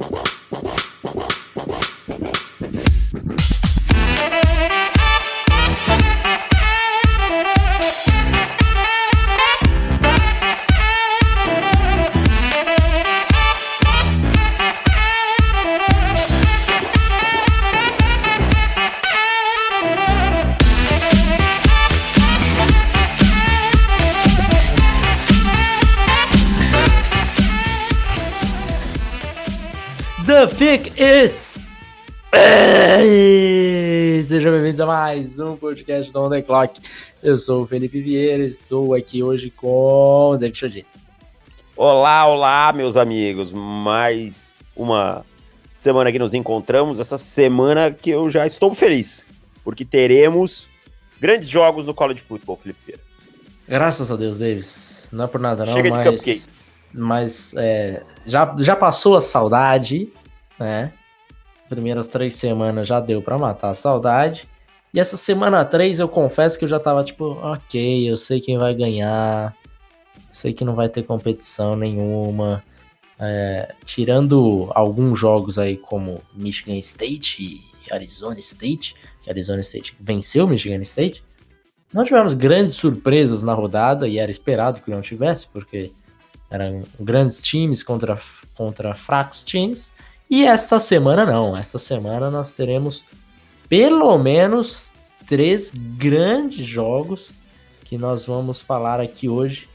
Wow. Mais um podcast do On The Clock. Eu sou o Felipe Vieira, estou aqui hoje com o David Chodin. Olá, olá, meus amigos. Mais uma semana que nos encontramos. Essa semana que eu já estou feliz, porque teremos grandes jogos no college football, Felipe Vieira. Graças a Deus, Davis. Não é por nada, não, Chega mas. de cupcakes. Mas é, já, já passou a saudade, né? As primeiras três semanas já deu pra matar a saudade. E essa semana três eu confesso que eu já tava tipo, ok, eu sei quem vai ganhar. Sei que não vai ter competição nenhuma. É, tirando alguns jogos aí como Michigan State e Arizona State, que Arizona State venceu Michigan State. Não tivemos grandes surpresas na rodada e era esperado que não tivesse, porque eram grandes times contra, contra fracos times. E esta semana não. Esta semana nós teremos pelo menos três grandes jogos que nós vamos falar aqui hoje.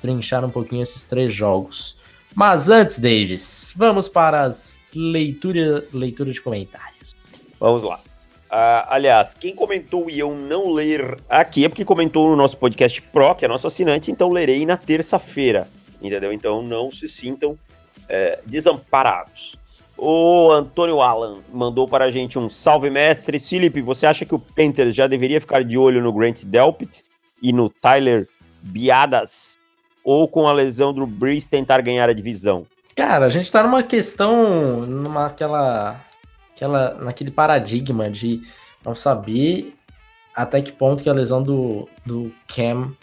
Trinchar um pouquinho esses três jogos. Mas antes, Davis, vamos para as leituras leitura de comentários. Vamos lá. Ah, aliás, quem comentou e eu não ler aqui é porque comentou no nosso podcast Pro, que é nosso assinante, então lerei na terça-feira. Entendeu? Então não se sintam é, desamparados. O Antônio Alan mandou para a gente um salve mestre. Felipe, você acha que o Panthers já deveria ficar de olho no Grant Delpit e no Tyler Biadas? Ou com a lesão do Breeze tentar ganhar a divisão? Cara, a gente tá numa questão, numa aquela, aquela, naquele paradigma de não saber até que ponto que a lesão do, do Cam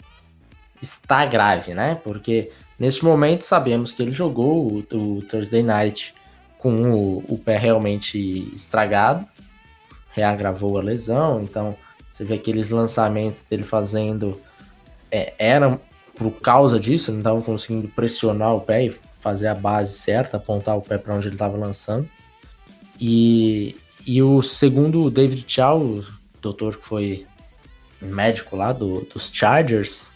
está grave, né? Porque neste momento sabemos que ele jogou o, o Thursday Night com o, o, pé realmente estragado, reagravou a lesão, então você vê aqueles lançamentos dele fazendo é, eram por causa disso, não estavam conseguindo pressionar o pé e fazer a base certa, apontar o pé para onde ele estava lançando. E, e o segundo, o David Chow, doutor que foi médico lá do, dos Chargers,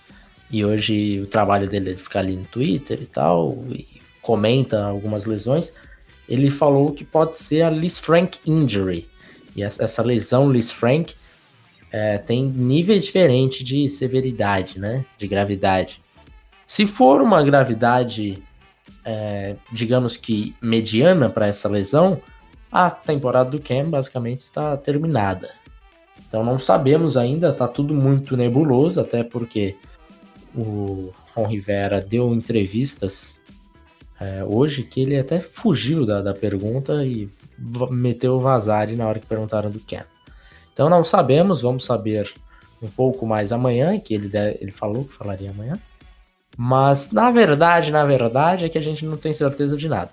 e hoje o trabalho dele é ficar ali no Twitter e tal, e comenta algumas lesões. Ele falou que pode ser a Liz Frank injury. E essa, lesão Liz Frank é, tem níveis diferentes de severidade, né? De gravidade. Se for uma gravidade, é, digamos que mediana para essa lesão, a temporada do Cam basicamente está terminada. Então não sabemos ainda, tá tudo muito nebuloso, até porque o Ron Rivera deu entrevistas é, hoje que ele até fugiu da, da pergunta e meteu o vazare na hora que perguntaram do Cam. Então não sabemos, vamos saber um pouco mais amanhã, que ele, ele falou que falaria amanhã. Mas na verdade, na verdade, é que a gente não tem certeza de nada.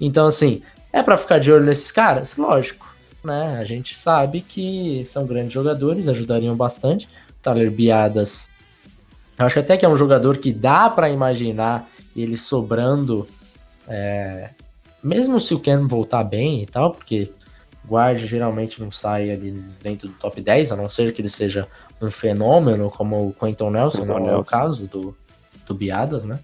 Então, assim, é para ficar de olho nesses caras? Lógico. Né? A gente sabe que são grandes jogadores, ajudariam bastante. Tyler Biadas, eu acho até que é um jogador que dá para imaginar ele sobrando, é, mesmo se o Ken voltar bem e tal, porque guarda geralmente não sai ali dentro do top 10, a não ser que ele seja um fenômeno, como o Quentin Nelson, não é o caso do, do Biadas, né?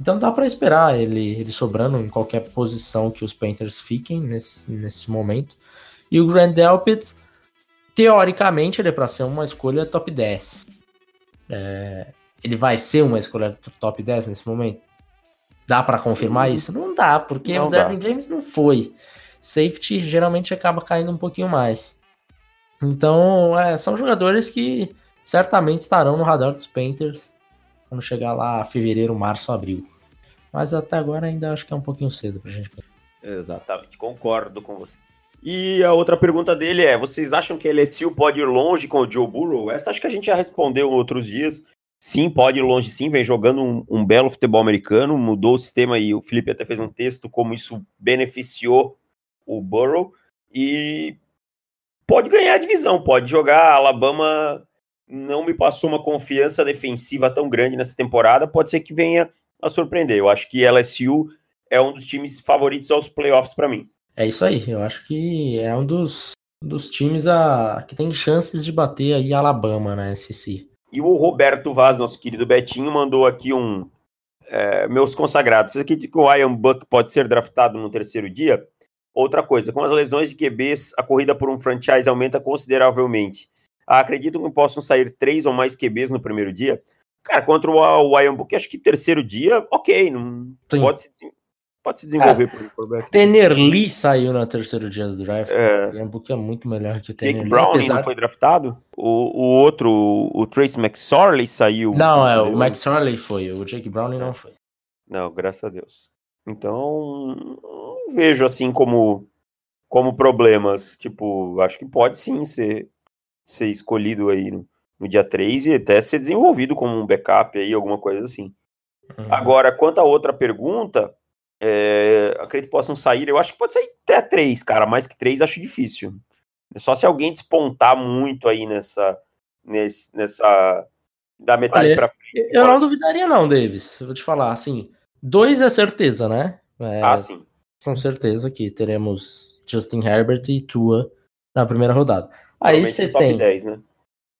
Então dá para esperar ele, ele sobrando em qualquer posição que os Panthers fiquem nesse, nesse momento. E o Grand Delpit, teoricamente, ele é para ser uma escolha top 10. É, ele vai ser uma escolha top 10 nesse momento? Dá para confirmar isso? Não dá, porque não o dá. James não foi. Safety geralmente acaba caindo um pouquinho mais. Então, é, são jogadores que certamente estarão no radar dos Panthers quando chegar lá fevereiro, março, abril. Mas até agora ainda acho que é um pouquinho cedo pra gente. Exatamente, concordo com você. E a outra pergunta dele é: vocês acham que a LSU pode ir longe com o Joe Burrow? Essa acho que a gente já respondeu outros dias. Sim, pode ir longe, sim, vem jogando um, um, belo futebol americano, mudou o sistema e o Felipe até fez um texto como isso beneficiou o Burrow e pode ganhar a divisão, pode jogar. Alabama não me passou uma confiança defensiva tão grande nessa temporada, pode ser que venha a surpreender. Eu acho que LSU é um dos times favoritos aos playoffs para mim. É isso aí, eu acho que é um dos, dos times a, que tem chances de bater aí Alabama na SEC. E o Roberto Vaz, nosso querido Betinho, mandou aqui um. É, meus consagrados. Você acredita que o Ian Buck pode ser draftado no terceiro dia? Outra coisa, com as lesões de QBs, a corrida por um franchise aumenta consideravelmente. Ah, acreditam que possam sair três ou mais QBs no primeiro dia? Cara, contra o, o Ian Book, acho que terceiro dia, ok, não pode se, pode se desenvolver é, por Tenerly saiu no terceiro dia do draft. É. O Ian Book é muito melhor que o Tenerly. Jake Brown apesar... não foi draftado? O, o outro, o Trace McSorley saiu. Não, é, o McSorley foi, o Jake Brown não é. foi. Não, graças a Deus. Então, vejo assim como como problemas. Tipo, acho que pode sim ser, ser escolhido aí no, no dia 3 e até ser desenvolvido como um backup aí, alguma coisa assim. Uhum. Agora, quanto a outra pergunta, é, acredito que possam sair. Eu acho que pode sair até 3, cara. Mais que 3 acho difícil. É só se alguém despontar muito aí nessa. Nesse, nessa. Da metade Olha, pra frente. Eu não duvidaria, não, Davis. Vou te falar, assim. Dois é certeza, né? É, ah, sim. Com certeza que teremos Justin Herbert e Tua na primeira rodada. Aí você tem. 10, né?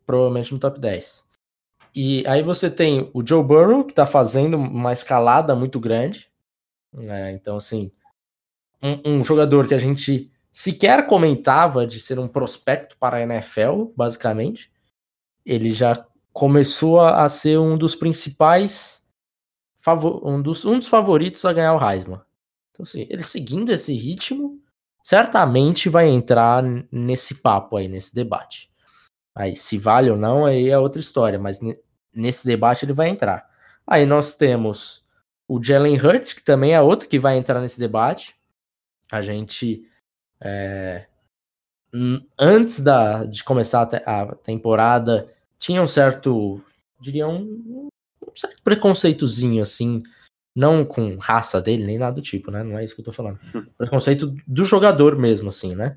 provavelmente no top 10. E aí você tem o Joe Burrow, que está fazendo uma escalada muito grande. É, então, assim, um, um, jogador que a gente sequer comentava de ser um prospecto para a NFL, basicamente. Ele já começou a ser um dos principais, um dos, um dos favoritos a ganhar o Heisman. Então, assim, ele seguindo esse ritmo, certamente vai entrar nesse papo aí, nesse debate. Aí, se vale ou não, aí é outra história, mas nesse debate ele vai entrar. Aí nós temos o Jalen Hurts, que também é outro que vai entrar nesse debate. A gente, é, antes da, de começar a temporada, tinha um certo, diria, um, um certo preconceitozinho, assim, não com raça dele, nem nada do tipo, né? Não é isso que eu tô falando. Preconceito do jogador mesmo, assim, né?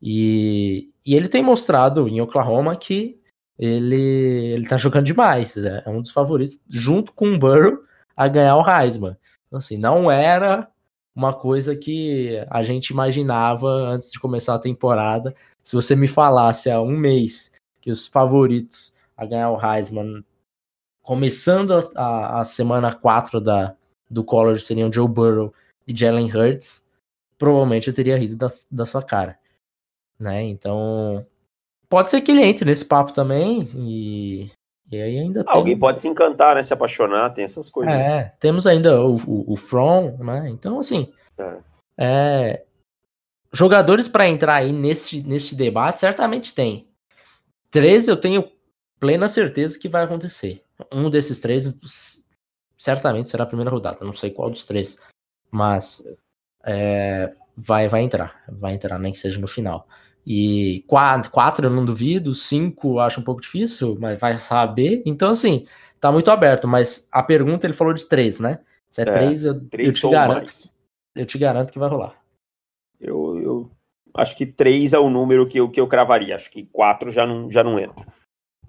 E, e ele tem mostrado em Oklahoma que ele, ele tá jogando demais. É, é um dos favoritos, junto com o Burrow, a ganhar o Heisman. Então, assim, não era uma coisa que a gente imaginava antes de começar a temporada. Se você me falasse há um mês que os favoritos a ganhar o Heisman, começando a, a semana 4 da, do college, seriam Joe Burrow e Jalen Hurts, provavelmente eu teria rido da, da sua cara né? Então, pode ser que ele entre nesse papo também e, e aí ainda tem... Alguém pode se encantar, né? Se apaixonar, tem essas coisas. É, temos ainda o, o, o From, né? Então, assim, é. é jogadores para entrar aí nesse, nesse debate, certamente tem. Três eu tenho plena certeza que vai acontecer. Um desses três certamente será a primeira rodada. Não sei qual dos três, mas é, vai, vai entrar. Vai entrar, nem que seja no final. E quatro, quatro eu não duvido, cinco acho um pouco difícil, mas vai saber. Então, assim, tá muito aberto. Mas a pergunta ele falou de três, né? Se é, é três, eu, três eu te garanto. Mais. Eu te garanto que vai rolar. Eu, eu acho que três é o número que eu, que eu cravaria. Acho que quatro já não, já não entra.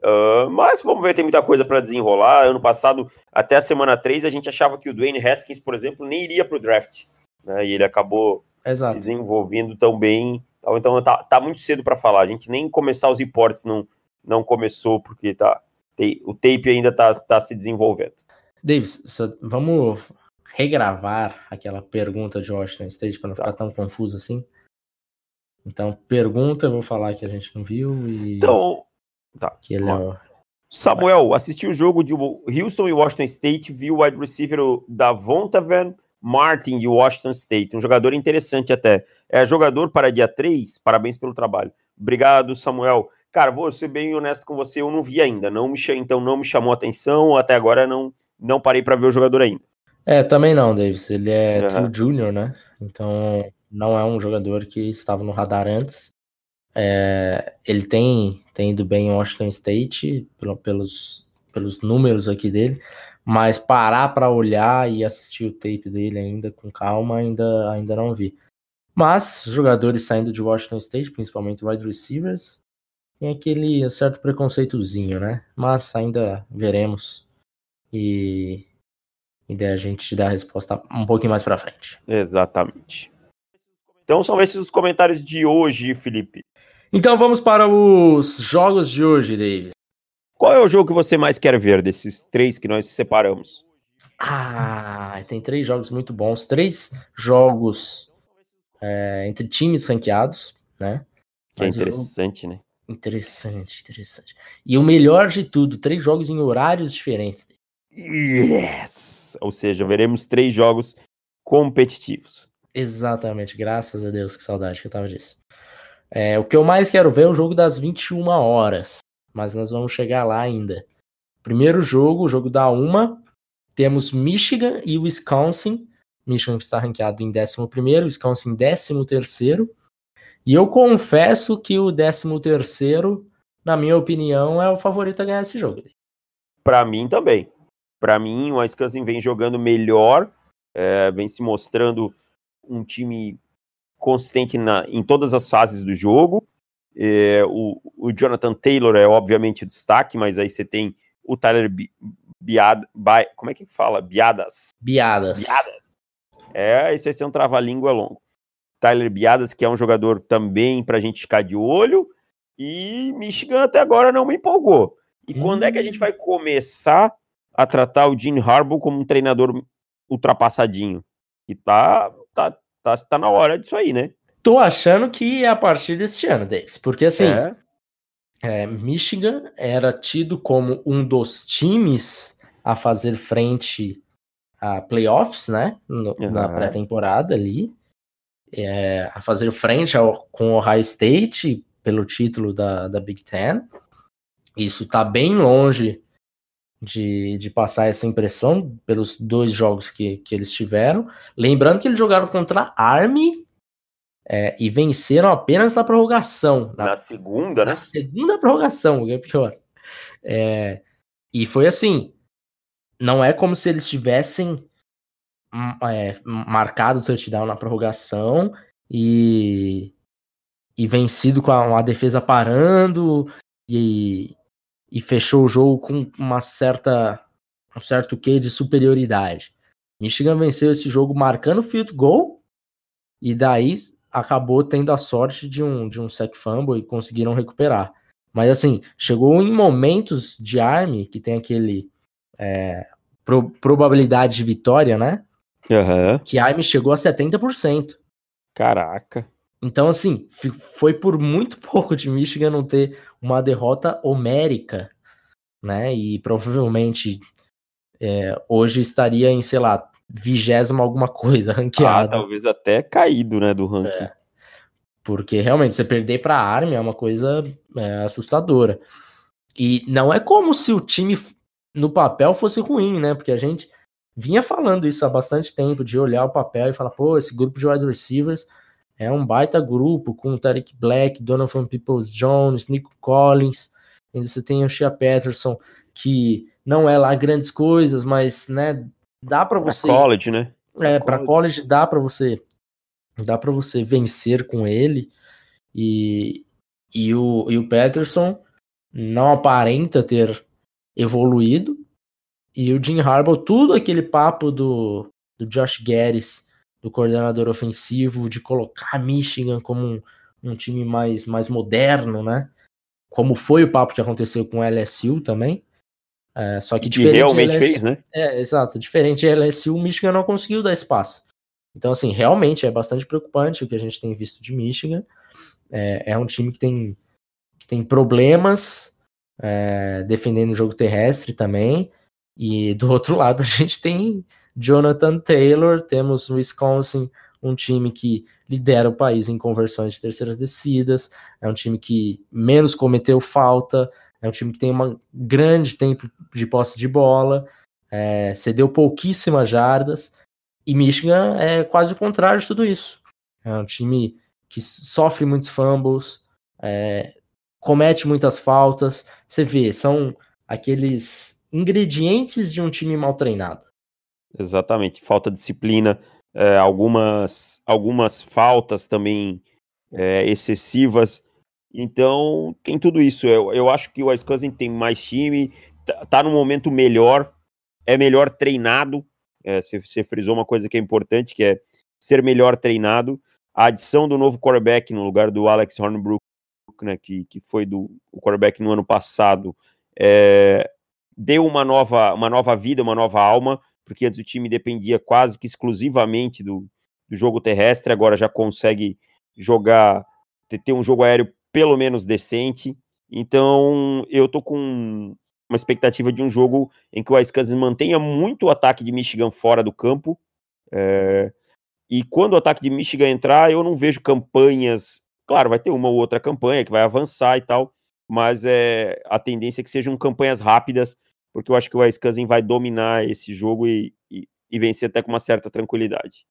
Uh, mas vamos ver, tem muita coisa para desenrolar. Ano passado, até a semana 3, a gente achava que o Dwayne Haskins, por exemplo, nem iria pro draft. Né? E ele acabou Exato. se desenvolvendo tão bem então tá, tá muito cedo para falar. A gente nem começar os reportes não, não começou, porque tá, tem, o tape ainda tá, tá se desenvolvendo. Davis, vamos regravar aquela pergunta de Washington State para não tá. ficar tão confuso assim? Então, pergunta, eu vou falar que a gente não viu e. Então. Tá. Que ele é Samuel, assistiu o jogo de Houston e Washington State, viu o wide receiver da Vontaven Martin de Washington State, um jogador interessante até. É jogador para dia 3, parabéns pelo trabalho. Obrigado, Samuel. Cara, vou ser bem honesto com você, eu não vi ainda, não me então não me chamou atenção, até agora não não parei para ver o jogador ainda. É, também não, Davis. Ele é uhum. True Junior, né? Então não é um jogador que estava no radar antes. É, ele tem, tem ido bem em Washington State pelos, pelos números aqui dele, mas parar para olhar e assistir o tape dele ainda com calma, ainda, ainda não vi. Mas jogadores saindo de Washington State, principalmente wide receivers, tem aquele certo preconceitozinho, né? Mas ainda veremos. E, e daí a gente dá a resposta um pouquinho mais para frente. Exatamente. Então são esses os comentários de hoje, Felipe. Então vamos para os jogos de hoje, Davis. Qual é o jogo que você mais quer ver desses três que nós separamos? Ah, tem três jogos muito bons. Três jogos é, entre times ranqueados, né? Que é interessante, jogo... né? Interessante, interessante. E o melhor de tudo, três jogos em horários diferentes. Yes! Ou seja, veremos três jogos competitivos. Exatamente, graças a Deus, que saudade que eu tava disso. É, o que eu mais quero ver é o jogo das 21 horas, mas nós vamos chegar lá ainda. Primeiro jogo, o jogo da uma, temos Michigan e Wisconsin. Michigan está ranqueado em 11º, Wisconsin em 13º. E eu confesso que o 13º, na minha opinião, é o favorito a ganhar esse jogo. Para mim também. Para mim, o Wisconsin vem jogando melhor, é, vem se mostrando um time consistente na, em todas as fases do jogo. É, o, o, Jonathan Taylor é obviamente o destaque, mas aí você tem o Tyler Biada, como é que fala? Biadas. Biadas. Biadas. É, isso vai ser um trava-língua longo. Tyler Biadas, que é um jogador também para a gente ficar de olho, e Michigan até agora não me empolgou. E hum. quando é que a gente hum. vai começar a tratar o Gene Harbaugh como um treinador ultrapassadinho? Que tá, tá, tá, tá na hora disso aí, né? Tô achando que é a partir deste ano, Davis, porque assim, é. É, Michigan era tido como um dos times a fazer frente a playoffs, né? No, uhum. Na pré-temporada ali é, a fazer frente ao, com o Ohio State pelo título da, da Big Ten. Isso está bem longe de, de passar essa impressão pelos dois jogos que, que eles tiveram. Lembrando que eles jogaram contra a Army é, e venceram apenas na prorrogação. Na, na segunda, na né? segunda prorrogação, o que é pior. É, e foi assim: não é como se eles tivessem é, marcado o touchdown na prorrogação e, e vencido com a, uma defesa parando e, e fechou o jogo com uma certa um certo quê de superioridade. Michigan venceu esse jogo marcando field goal e daí acabou tendo a sorte de um de um sack fumble e conseguiram recuperar. Mas assim, chegou em momentos de arme que tem aquele é, pro, probabilidade de vitória, né? Uhum. Que a Army chegou a 70%. Caraca. Então, assim, foi por muito pouco de Michigan não ter uma derrota homérica, né? E provavelmente é, hoje estaria em, sei lá, vigésima alguma coisa ranqueada. Ah, talvez até caído, né, do ranking. É, porque realmente você perder para a Army é uma coisa é, assustadora. E não é como se o time no papel fosse ruim, né? Porque a gente vinha falando isso há bastante tempo, de olhar o papel e falar, pô, esse grupo de wide receivers é um baita grupo, com o Tarek Black, Donovan Peoples-Jones, Nico Collins, ainda você tem o Shea Patterson, que não é lá grandes coisas, mas, né, dá para você... Pra college, né? É, para college dá para você dá para você vencer com ele e, e, o, e o Patterson não aparenta ter evoluído, e o Jim Harbaugh, tudo aquele papo do, do Josh Guedes, do coordenador ofensivo, de colocar Michigan como um, um time mais, mais moderno, né? Como foi o papo que aconteceu com o LSU também. É, só que diferente. realmente LSU, fez, né? É, exato. Diferente da LSU, o Michigan não conseguiu dar espaço. Então, assim, realmente é bastante preocupante o que a gente tem visto de Michigan. É, é um time que tem, que tem problemas é, defendendo o jogo terrestre também. E do outro lado a gente tem Jonathan Taylor, temos Wisconsin, um time que lidera o país em conversões de terceiras descidas, é um time que menos cometeu falta, é um time que tem um grande tempo de posse de bola, é, cedeu pouquíssimas jardas, e Michigan é quase o contrário de tudo isso. É um time que sofre muitos fumbles, é, comete muitas faltas. Você vê, são aqueles ingredientes de um time mal treinado. Exatamente, falta de disciplina, é, algumas, algumas faltas também é, excessivas. Então, tem tudo isso. Eu, eu acho que o Wisconsin tem mais time, tá, tá no momento melhor, é melhor treinado. É, você, você frisou uma coisa que é importante, que é ser melhor treinado. A adição do novo quarterback no lugar do Alex Hornbrook, né, que, que foi do o quarterback no ano passado, é, deu uma nova, uma nova vida, uma nova alma porque antes o time dependia quase que exclusivamente do, do jogo terrestre, agora já consegue jogar, ter, ter um jogo aéreo pelo menos decente. Então, eu tô com uma expectativa de um jogo em que o Wisconsin mantenha muito o ataque de Michigan fora do campo. É, e quando o ataque de Michigan entrar, eu não vejo campanhas. Claro, vai ter uma ou outra campanha que vai avançar e tal, mas é a tendência é que sejam campanhas rápidas porque eu acho que o Wisconsin vai dominar esse jogo e, e, e, vencer até com uma certa tranquilidade.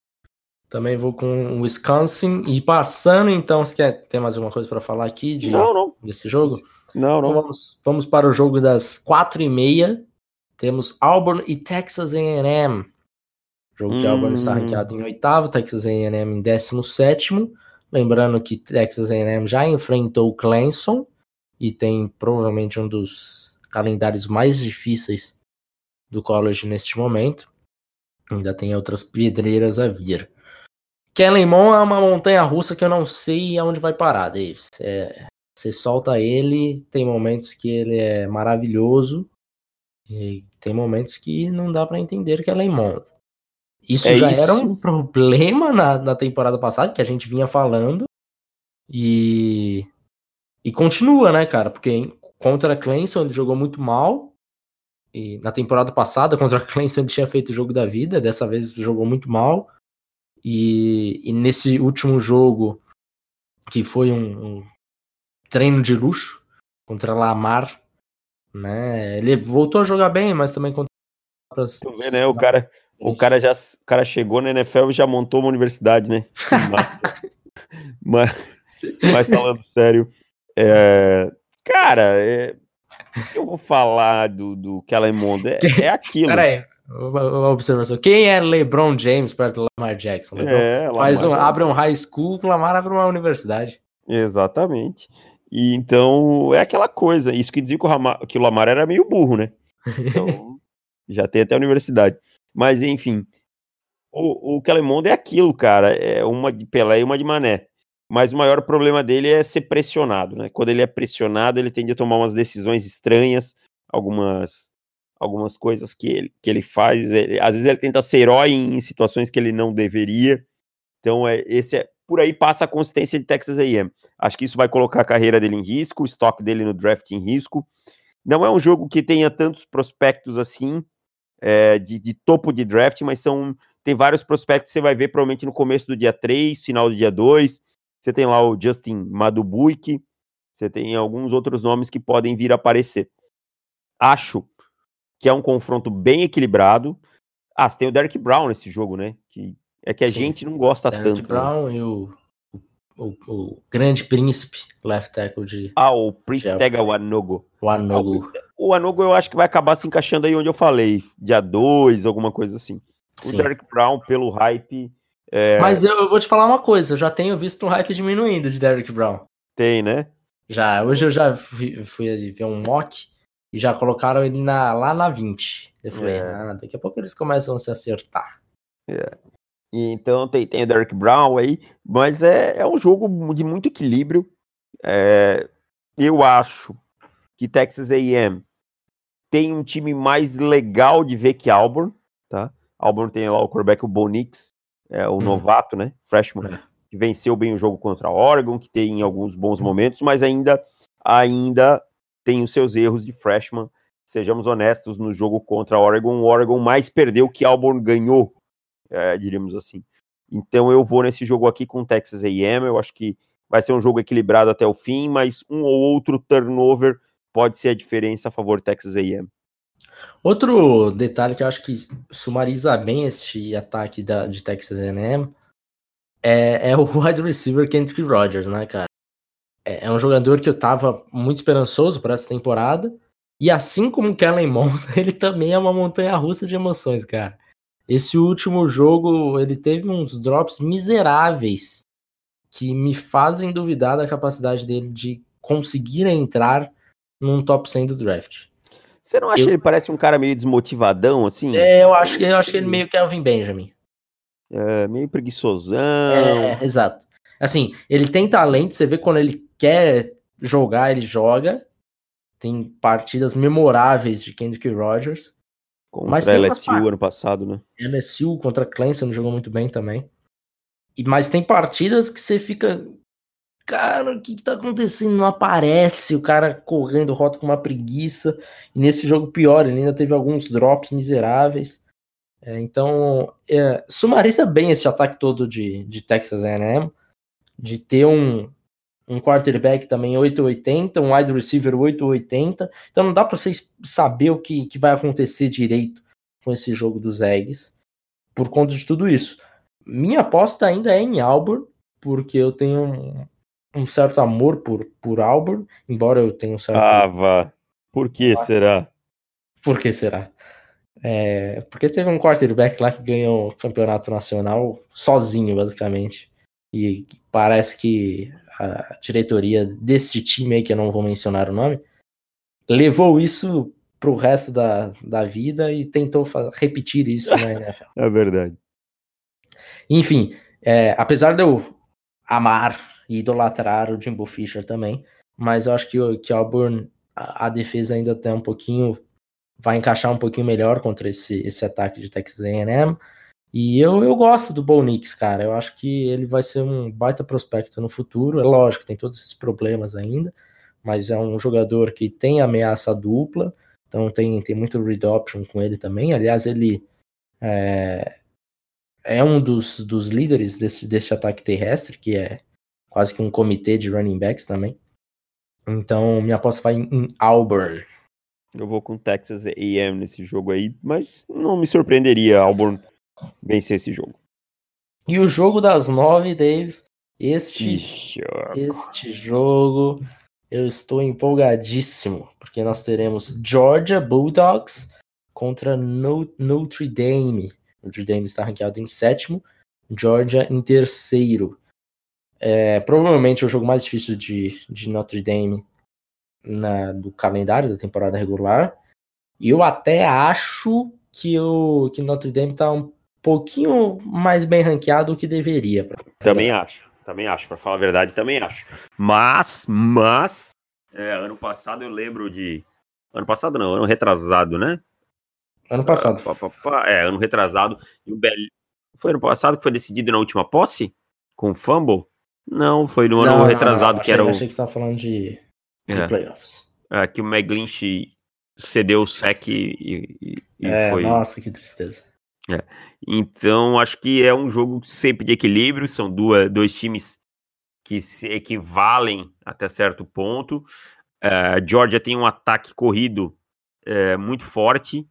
Também vou com o Wisconsin e passando, então, você quer ter mais alguma coisa para falar aqui de, não, não. desse jogo? Não, não. Então vamos, vamos para o jogo das quatro e meia. Temos Auburn e Texas A&M. Jogo que hum. Auburn está hum. ranqueado em oitavo, Texas A&M em décimo sétimo. Lembrando que Texas A&M já enfrentou o Clemson e tem provavelmente um dos calendários mais difíceis do college neste momento. Ainda tem outras pedreiras a vir. Kellen Mon é uma montanha russa que eu não sei aonde vai parar, Davis. É, você solta ele, tem momentos que ele é maravilhoso e tem momentos que não dá para entender que é. Isso é já isso. era um problema na, na temporada passada, que a gente vinha falando. E, e continua, né, cara? Porque Contra a Clemson ele jogou muito mal. E na temporada passada, contra a Clemson, ele tinha feito o jogo da vida. Dessa vez jogou muito mal. E, e nesse último jogo, que foi um, um treino de luxo contra Lamar, né? Ele voltou a jogar bem, mas também contra. Tu vê, né? O cara, o cara já o cara chegou na NFL e já montou uma universidade, né? mas, mas falando sério, é, Cara, é... eu vou falar do, do Kellermond. É, é aquilo. Peraí, uma observação. Quem é LeBron James perto do Lamar Jackson? LeBron é, faz um, abre um high school, o Lamar abre uma universidade. Exatamente. E então é aquela coisa. Isso que dizia que o, Lamar, que o Lamar era meio burro, né? Então já tem até a universidade. Mas enfim, o, o é aquilo, cara. É uma de Pelé e uma de Mané mas o maior problema dele é ser pressionado, né? Quando ele é pressionado, ele tende a tomar umas decisões estranhas, algumas algumas coisas que ele, que ele faz, ele, às vezes ele tenta ser herói em, situações que ele não deveria. Então, é, esse é por aí passa a consistência de Texas A&M. Acho que isso vai colocar a carreira dele em risco, o estoque dele no draft em risco. Não é um jogo que tenha tantos prospectos assim, é, de, de, topo de draft, mas são tem vários prospectos que você vai ver provavelmente no começo do dia 3, final do dia 2, você tem lá o Justin Madubuik, você tem alguns outros nomes que podem vir a aparecer. Acho que é um confronto bem equilibrado. Ah, você tem o Derek Brown nesse jogo, né? Que é que a Sim. gente não gosta Derek tanto. Derek né? Brown né? e o, o, o, grande príncipe left tackle de. Ah, o Pristega Wanogo. O Anogo. Ah, o Anogo eu acho que vai acabar se encaixando aí onde eu falei, dia 2, alguma coisa assim. O Sim. Derek Brown, pelo hype, é... Mas eu, eu, vou te falar uma coisa, eu já tenho visto um hype diminuindo de Derrick Brown. Tem, né? Já, hoje eu já fui, fui ver um mock e já colocaram ele na, lá na 20. Eu falei, é. ah, daqui a pouco eles começam a se acertar. É. E então tem, tem o Derrick Brown aí, mas é, é um jogo de muito equilíbrio. É, eu acho que Texas A&M tem um time mais legal de ver que Auburn, tá? Auburn tem lá o quarterback, o Bonix, é, o hum. novato, né? Freshman, é. que venceu bem o jogo contra a Oregon, que tem alguns bons momentos, mas ainda, ainda tem os seus erros de freshman. Sejamos honestos, no jogo contra Oregon, o Oregon mais perdeu que Auburn ganhou, é, diríamos assim. Então eu vou nesse jogo aqui com Texas A&M, eu acho que vai ser um jogo equilibrado até o fim, mas um ou outro turnover pode ser a diferença a favor Texas A&M. Outro detalhe que eu acho que sumariza bem este ataque da, de Texas A&M é, é, o wide receiver Kendrick Rogers, né, cara? É, é, um jogador que eu tava muito esperançoso para essa temporada E assim como o Kellen Mond, ele também é uma montanha russa de emoções, cara. Esse último jogo, ele teve uns drops miseráveis que me fazem duvidar da capacidade dele de conseguir entrar num top 100 do draft. Você não acha eu... que ele parece um cara meio desmotivadão, assim? É, eu acho, eu acho que ele meio Kelvin Benjamin. É, meio preguiçosão. É, exato. Assim, ele tem talento, você vê quando ele quer jogar, ele joga. Tem partidas memoráveis de Kendrick Rogers. Contra mas a LSU ano passado, né? LSU contra Clemson jogou muito bem também. E, mas tem partidas que você fica. Cara, o que, que tá acontecendo? Não aparece o cara correndo rota com uma preguiça. E nesse jogo pior, ele ainda teve alguns drops miseráveis. É, então, é, sumariza bem esse ataque todo de, de Texas A&M, de ter um, um quarterback também 880, um wide receiver 880. Então não dá para vocês saber o que, que vai acontecer direito com esse jogo dos Eggs por conta de tudo isso. Minha aposta ainda é em Auburn, porque eu tenho um, um certo amor por, por Auburn, embora eu tenha um certo. Ah, vá. Por que ah. será? Por que será? É, porque teve um quarterback lá que ganhou o campeonato nacional sozinho, basicamente. E parece que a diretoria desse time aí, que eu não vou mencionar o nome, levou isso pro resto da, da vida e tentou repetir isso na NFL. É verdade. Enfim, é, apesar de eu amar e idolatrar o Jimbo Fisher também, mas eu acho que, que Auburn, a, a defesa ainda tem um pouquinho, vai encaixar um pouquinho melhor contra esse, esse ataque de Texas A&M. E eu, eu gosto do Bo Nix, cara. Eu acho que ele vai ser um baita prospecto no futuro. É lógico, tem todos esses problemas ainda, mas é um jogador que tem ameaça dupla, então tem, tem muito read option com ele também. Aliás, ele é, é um dos, dos líderes desse, desse ataque terrestre, que é quase que um comitê de running backs também. Então, minha aposta vai em, em Auburn. Eu vou com Texas AM nesse jogo aí, mas não me surpreenderia Auburn vencer esse jogo. E o jogo das nove, Davis, este, este jogo eu estou empolgadíssimo, porque nós teremos Georgia Bulldogs contra Notre Dame. Notre Dame está ranqueado em sétimo, Georgia em terceiro. É, provavelmente o jogo mais difícil de, de Notre Dame na, do calendário da temporada regular. E eu até acho que o que Notre Dame está um pouquinho mais bem ranqueado do que deveria. Também acho, também acho, para falar a verdade, também acho. Mas, mas, é, ano passado eu lembro de. Ano passado não, ano retrasado, né? Ano passado. É, ano retrasado. E o Bel... Foi ano passado que foi decidido na última posse? Com fumble? Não, foi no ano não, retrasado não, não, que era o. achei que você estava falando de, de é. playoffs. É, que o McGlinch cedeu o sec e, e, e é, foi. Nossa, que tristeza. É. Então, acho que é um jogo sempre de equilíbrio, são duas, dois times que se equivalem até certo ponto. Uh, Georgia tem um ataque corrido uh, muito forte,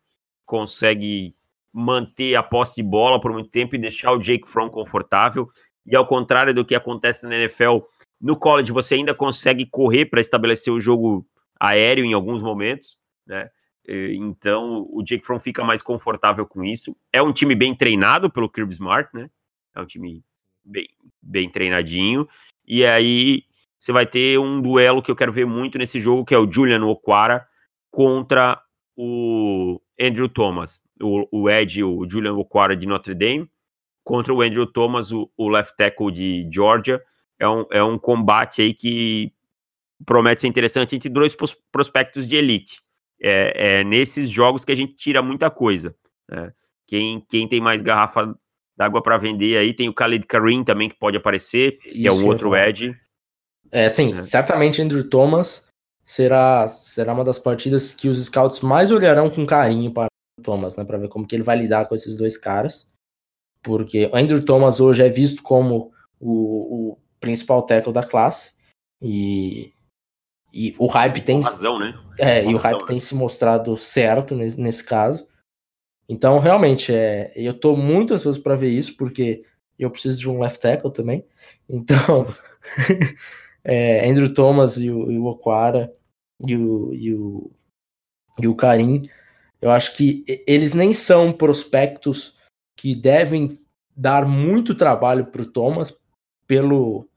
consegue manter a posse de bola por muito tempo e deixar o Jake Fromm confortável. E ao contrário do que acontece na NFL, no college você ainda consegue correr para estabelecer o jogo aéreo em alguns momentos, né? Então o Jake Fromm fica mais confortável com isso. É um time bem treinado pelo Kirby Smart, né? É um time bem, bem treinadinho. E aí você vai ter um duelo que eu quero ver muito nesse jogo, que é o Julian Okwara contra o Andrew Thomas. O, o Ed, o Julian Okwara de Notre Dame, contra o Andrew Thomas, o, o left tackle de Georgia. É um, é um combate aí que promete ser interessante entre dois prospectos de elite é, é nesses jogos que a gente tira muita coisa. Né? Quem, quem tem mais garrafa d'água para vender aí tem o Khalid Karim também que pode aparecer, que Isso, é um outro edge. É, sim, é. certamente Andrew Thomas será, será uma das partidas que os scouts mais olharão com carinho para o Thomas, né, para ver como que ele vai lidar com esses dois caras. Porque o Andrew Thomas hoje é visto como o, o principal tackle da classe e e o hype tem. razão, né? É, e o hype né? tem se mostrado certo nesse, nesse caso. Então, realmente, é, eu tô muito ansioso para ver isso, porque eu preciso de um left tackle também. Então, é, Andrew Thomas e o, e o Okwara e o, e o e o Karim, eu acho que eles nem são prospectos que devem dar muito trabalho para o Thomas pelo,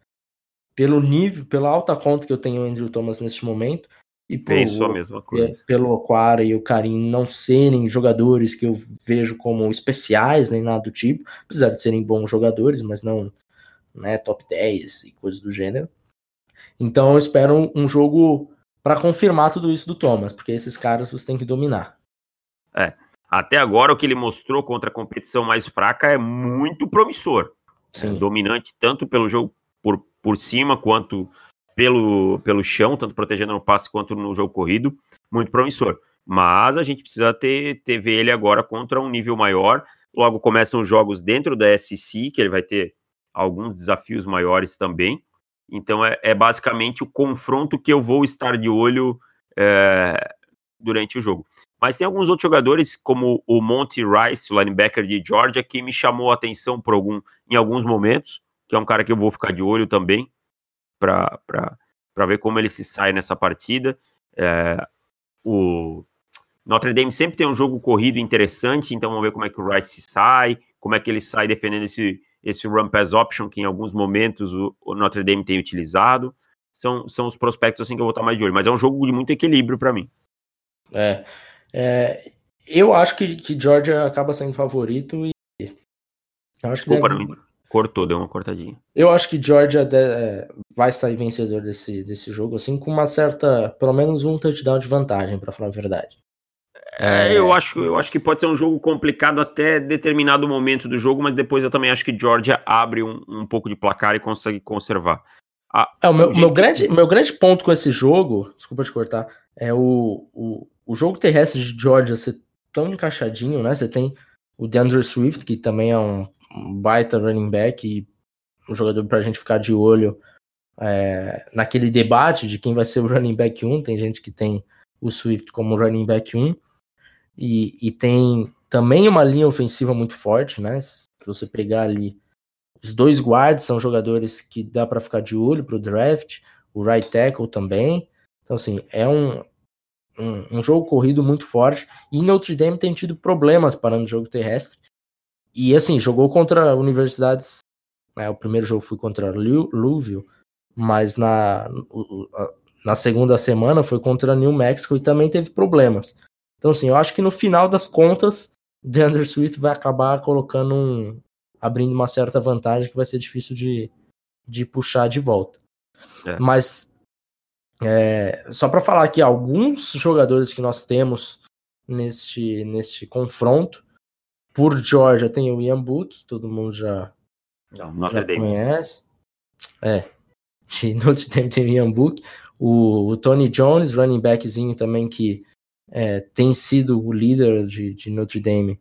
pelo nível, pela alta conta que eu tenho entre o Thomas neste momento. E por, é isso a mesma coisa. pelo Aquara e o Karim não serem jogadores que eu vejo como especiais, nem nada do tipo, apesar de serem bons jogadores, mas não né, top 10 e coisas do gênero. Então eu espero um, um jogo para confirmar tudo isso do Thomas, porque esses caras você tem que dominar. É. Até agora o que ele mostrou contra a competição mais fraca é muito promissor. Sim. É dominante tanto pelo jogo por, por cima quanto pelo, pelo chão, tanto protegendo no passe quanto no jogo corrido, muito promissor. Mas a gente precisa ter, ter ver ele agora contra um nível maior. Logo começam os jogos dentro da SC, que ele vai ter alguns desafios maiores também. Então é, é basicamente o confronto que eu vou estar de olho é, durante o jogo. Mas tem alguns outros jogadores, como o Monty Rice, o linebacker de Georgia, que me chamou a atenção por algum, em alguns momentos, que é um cara que eu vou ficar de olho também, para ver como ele se sai nessa partida. É, o Notre Dame sempre tem um jogo corrido interessante, então vamos ver como é que o Rice se sai, como é que ele sai defendendo esse, esse run pass option que em alguns momentos o, o Notre Dame tem utilizado. São, são os prospectos assim que eu vou estar mais de olho, mas é um jogo de muito equilíbrio para mim. É, é, eu acho que, que Georgia acaba sendo favorito e eu acho que Desculpa, deve... não, cortou, deu uma cortadinha. Eu acho que Georgia de, é, vai sair vencedor desse, desse jogo, assim, com uma certa, pelo menos um touchdown de vantagem, para falar a verdade. É, eu, acho, eu acho que pode ser um jogo complicado até determinado momento do jogo, mas depois eu também acho que Georgia abre um, um pouco de placar e consegue conservar. é, o meu, meu, grande, meu grande ponto com esse jogo, desculpa te cortar, é o, o, o jogo terrestre de Georgia ser tão encaixadinho, né? Você tem o DeAndre Swift, que também é um, baita running back e um jogador para a gente ficar de olho é, naquele debate de quem vai ser o running back 1. Tem gente que tem o Swift como running back 1 e, e tem também uma linha ofensiva muito forte, né? Se você pegar ali os dois guards são jogadores que dá para ficar de olho para o draft, o right tackle também. Então, assim, é um, um, um, jogo corrido muito forte. E Notre Dame tem tido problemas parando o jogo terrestre. E assim, jogou contra universidades. Né, o primeiro jogo foi contra Louisville, mas na, na segunda semana foi contra New Mexico e também teve problemas. Então, assim, eu acho que no final das contas, DeAndre Swift vai acabar colocando um. abrindo uma certa vantagem que vai ser difícil de, de puxar de volta. É. Mas é, só para falar aqui, alguns jogadores que nós temos neste, neste confronto, por Georgia tem o Ian Book, todo mundo já, Não, já conhece. É, de Notre Dame tem o Ian Book. O, o, Tony Jones, running backzinho também, que é, tem sido o líder de, de Notre Dame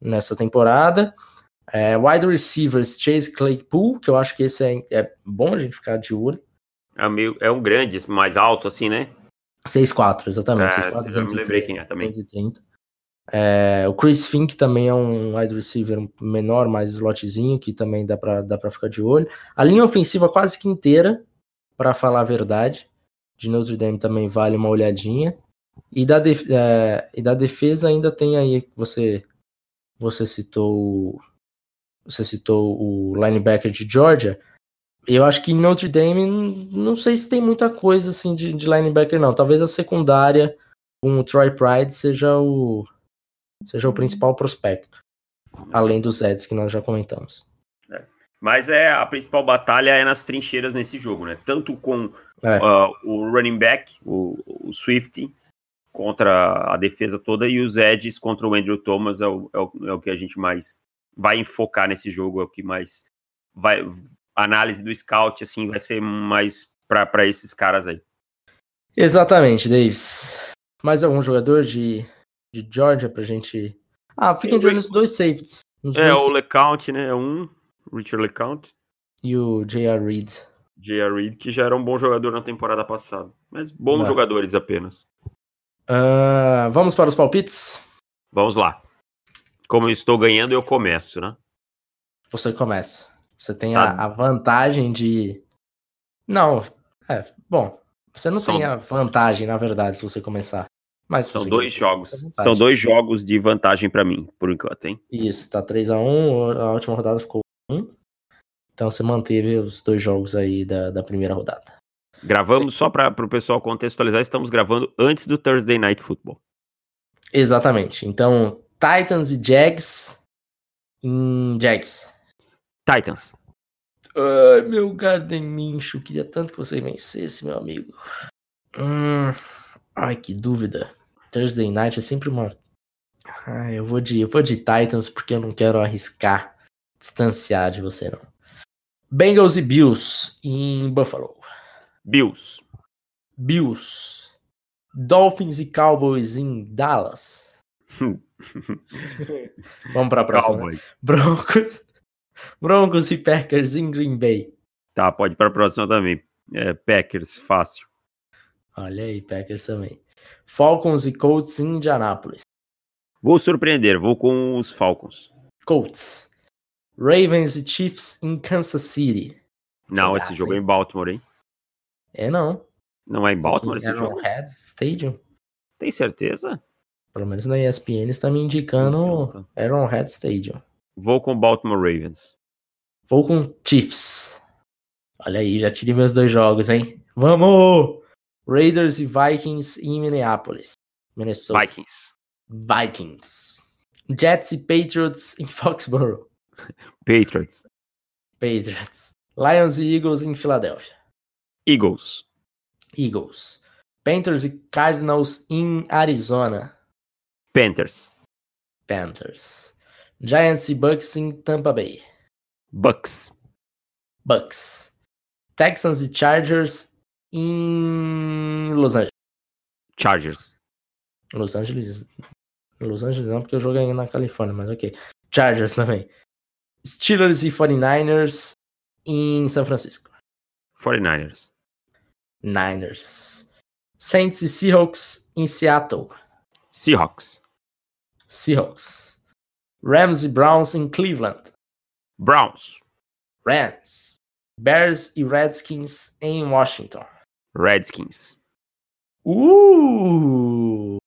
nessa temporada. É, wide receivers, Chase Claypool, que eu acho que esse é, é bom a gente ficar de olho. É, meio, é um grande, mais alto assim, né? 6'4, exatamente. É, 6'4, eu me lembrei quem é também. 230. É, o Chris Fink também é um wide receiver menor, mais slotzinho, que também dá para dá pra ficar de olho. A linha ofensiva quase que inteira, para falar a verdade. De Notre Dame também vale uma olhadinha. E da, def, é, e da defesa ainda tem aí, você, você citou você citou o linebacker de Georgia, eu acho que Notre Dame, não sei se tem muita coisa assim de, de linebacker, não. Talvez a secundária com o Troy Pride seja o, seja o principal prospecto, além dos Eds que nós já comentamos. É. Mas é a principal batalha é nas trincheiras nesse jogo, né? Tanto com é. uh, o running back, o, o, Swift, contra a defesa toda, e os Eds contra o Andrew Thomas é o, é o, é o que a gente mais vai enfocar nesse jogo, é o que mais vai, análise do scout, assim, vai ser mais para esses caras aí. Exatamente, Davis. Mais algum jogador de, de Georgia pra gente. Ah, fiquem de olho nos dois safeties. Nos é, dois... o LeCount, né? É um, Richard LeCount. E o J.R. Reed. J.R. Reed, que já era um bom jogador na temporada passada. Mas bons jogadores apenas. Uh, vamos para os palpites? Vamos lá. Como eu estou ganhando, eu começo, né? Você começa. Você tem a, a, vantagem de. Não, é, bom. Você não Só... tem a vantagem, na verdade, se você começar. Mas são dois jogos. São dois jogos de vantagem para mim, por enquanto, hein? Isso, tá 3 a 1 a última rodada ficou 1. Então você manteve os dois jogos aí da, da primeira rodada. Gravamos Sim. só para o pessoal contextualizar, estamos gravando antes do Thursday Night Football. Exatamente. Então, Titans e Jags Jags. Titans. Ai, meu Garden Mincho, queria tanto que você vencesse, meu amigo. Hum, ai, que dúvida. Thursday Night é sempre uma. Ai, eu vou de, eu vou de Titans porque eu não quero arriscar distanciar de você, não. Bengals e Bills em Buffalo. Bills. Bills. Dolphins e Cowboys em Dallas. Vamos para a próxima. Cowboys. Broncos. Broncos e Packers em Green Bay. Tá, pode ir para a próxima também. É, Packers, fácil. Olha aí, Packers também. Falcons e Colts em Indianápolis. Vou surpreender, vou com os Falcons. Colts. Ravens e Chiefs em Kansas City. Não, esse jogo é em Baltimore, hein? É não. Não é em Baltimore esse jogo? Arrowhead Stadium. Tem certeza? Pelo menos na ESPN está me indicando então, tá. Arrowhead Stadium. Vou com Baltimore Ravens. Vou com Chiefs. Olha aí, já tirei meus dois jogos, hein? Vamos! Raiders e Vikings em Minneapolis. Minnesota. Vikings. Vikings. Jets e Patriots em Foxborough. Patriots. Patriots. Lions e Eagles em Filadélfia. Eagles. Eagles. Panthers e Cardinals em Arizona. Panthers. Panthers. Giants e Bucks em Tampa Bay. Bucks. Bucks. Texans e Chargers em Los Angeles. Chargers. Los Angeles. Los Angeles não, porque eu joguei na Califórnia, mas ok. Chargers também. Steelers e 49ers em São Francisco. 49ers. Niners. Saints e Seahawks em Seattle. Seahawks. Seahawks. Rams e Browns em Cleveland. Browns. Rams. Bears e Redskins em Washington. Redskins. Uh!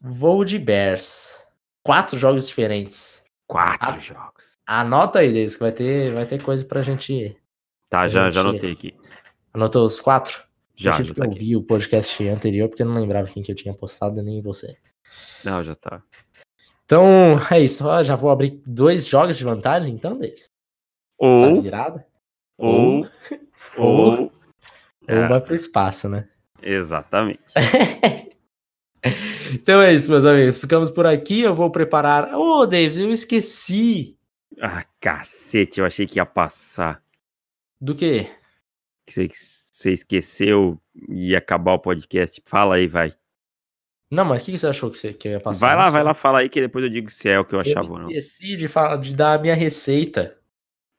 Vou de Bears. Quatro jogos diferentes. Quatro A jogos. Anota aí, Davis, que vai ter, vai ter coisa pra gente. Tá, pra já, gente... já anotei aqui. Anotou os quatro? Já. Eu tive já que tá ouvir aqui. o podcast anterior porque eu não lembrava quem que eu tinha postado, nem você. Não, já tá. Então, é isso. Ó, já vou abrir dois jogos de vantagem, então, Davis. Ou. virada. Ou. Ou. Ou, ou vai pro espaço, né? Exatamente. então é isso, meus amigos. Ficamos por aqui. Eu vou preparar. Ô, oh, Davis, eu esqueci. Ah, cacete, eu achei que ia passar. Do quê? Você, você esqueceu e ia acabar o podcast. Fala aí, vai. Não, mas o que você achou que, você, que eu ia passar? Vai lá, vai lá, fala aí que depois eu digo se é o que eu achava eu ou não. Eu esqueci de, falar, de dar a minha receita.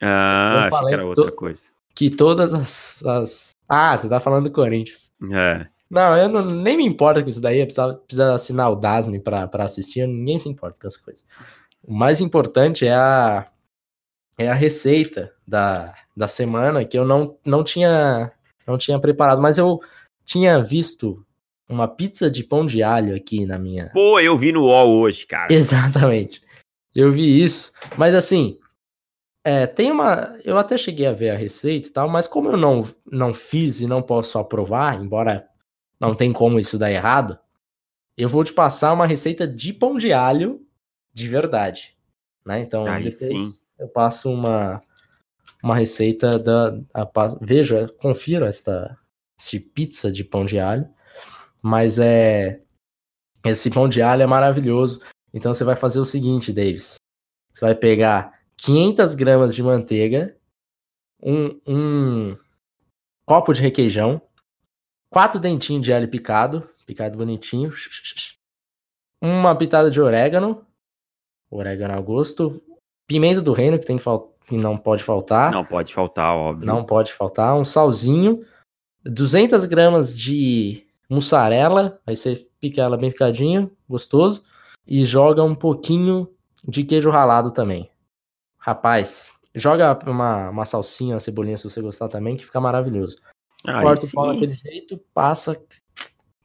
Ah, achei que era outra to... coisa. Que todas as, as, Ah, você tá falando do Corinthians. É. Não, eu não, nem me importo com isso daí. Eu precisa, assinar o Dasney pra, pra assistir. Ninguém se importa com essa coisa. O mais importante é a, é a receita da, da semana que eu não, não, tinha, não tinha preparado. Mas eu tinha visto uma pizza de pão de alho aqui na minha. Pô, eu vi no UOL hoje, cara. Exatamente. Eu vi isso. Mas assim, é, tem uma. Eu até cheguei a ver a receita e tal, mas como eu não, não fiz e não posso aprovar, embora não tem como isso dar errado, eu vou te passar uma receita de pão de alho de verdade. Né? Então, Aí depois sim. eu passo uma, uma receita da. A, veja, confiro esta, esta pizza de pão de alho. Mas é. Esse pão de alho é maravilhoso. Então você vai fazer o seguinte, Davis. Você vai pegar 500 gramas de manteiga, um, um copo de requeijão, quatro dentinhos de alho picado, picado bonitinho, uma pitada de orégano, orégano ao gosto, pimenta do reino que tem que, que não pode faltar. Não pode faltar, óbvio. Não pode faltar, um salzinho, 200 gramas de mussarela, aí você pica ela bem picadinho, gostoso, e joga um pouquinho de queijo ralado também. Rapaz, joga uma, uma salsinha, uma cebolinha se você gostar também, que fica maravilhoso. Aí Corta o pão daquele jeito, passa,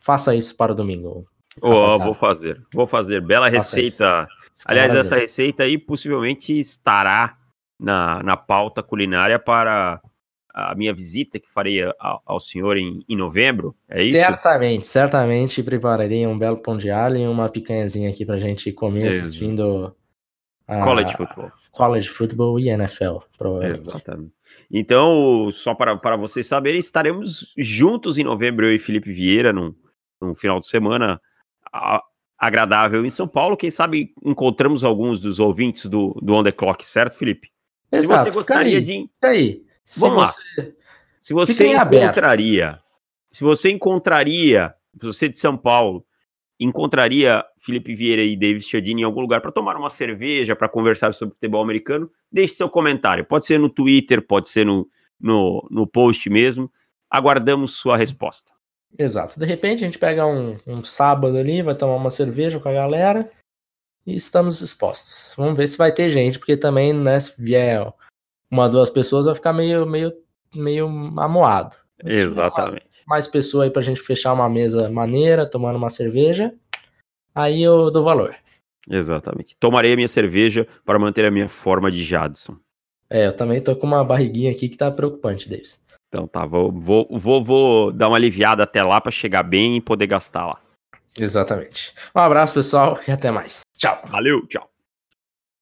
faça isso para o domingo. Oh, vou fazer, vou fazer. Bela receita. Aliás, essa receita aí possivelmente estará na, na pauta culinária para a minha visita que farei ao, ao senhor em, em, novembro, é isso? Certamente, certamente prepararei um belo pão de alho e uma picanhazinha aqui pra gente comer assistindo a, college football. College football e NFL, provavelmente. Exatamente. Então, só para, para vocês saberem, estaremos juntos em novembro, eu e Felipe Vieira, num, num final de semana a, agradável em São Paulo. Quem sabe encontramos alguns dos ouvintes do, do On The Clock, certo, Felipe? Exato, se você gostaria de. Fica aí. Se Vamos você... lá. Se você encontraria, aberto. se você encontraria, se você de São Paulo, encontraria Felipe Vieira e Davis Chiodini em algum lugar para tomar uma cerveja, para conversar sobre futebol americano, deixe seu comentário. Pode ser no Twitter, pode ser no, no, no post mesmo. Aguardamos sua resposta. Exato. De repente a gente pega um, um sábado ali, vai tomar uma cerveja com a galera e estamos expostos. Vamos ver se vai ter gente, porque também, né, se vier uma, duas pessoas, vai ficar meio, meio, meio amoado. Mas Exatamente. Mais pessoa aí pra gente fechar uma mesa maneira, tomando uma cerveja, aí eu dou valor. Exatamente. Tomarei a minha cerveja para manter a minha forma de Jadson. É, eu também tô com uma barriguinha aqui que tá preocupante, Davis. Então tá, vou, vou, vou, vou dar uma aliviada até lá para chegar bem e poder gastar lá. Exatamente. Um abraço, pessoal, e até mais. Tchau. Valeu, tchau.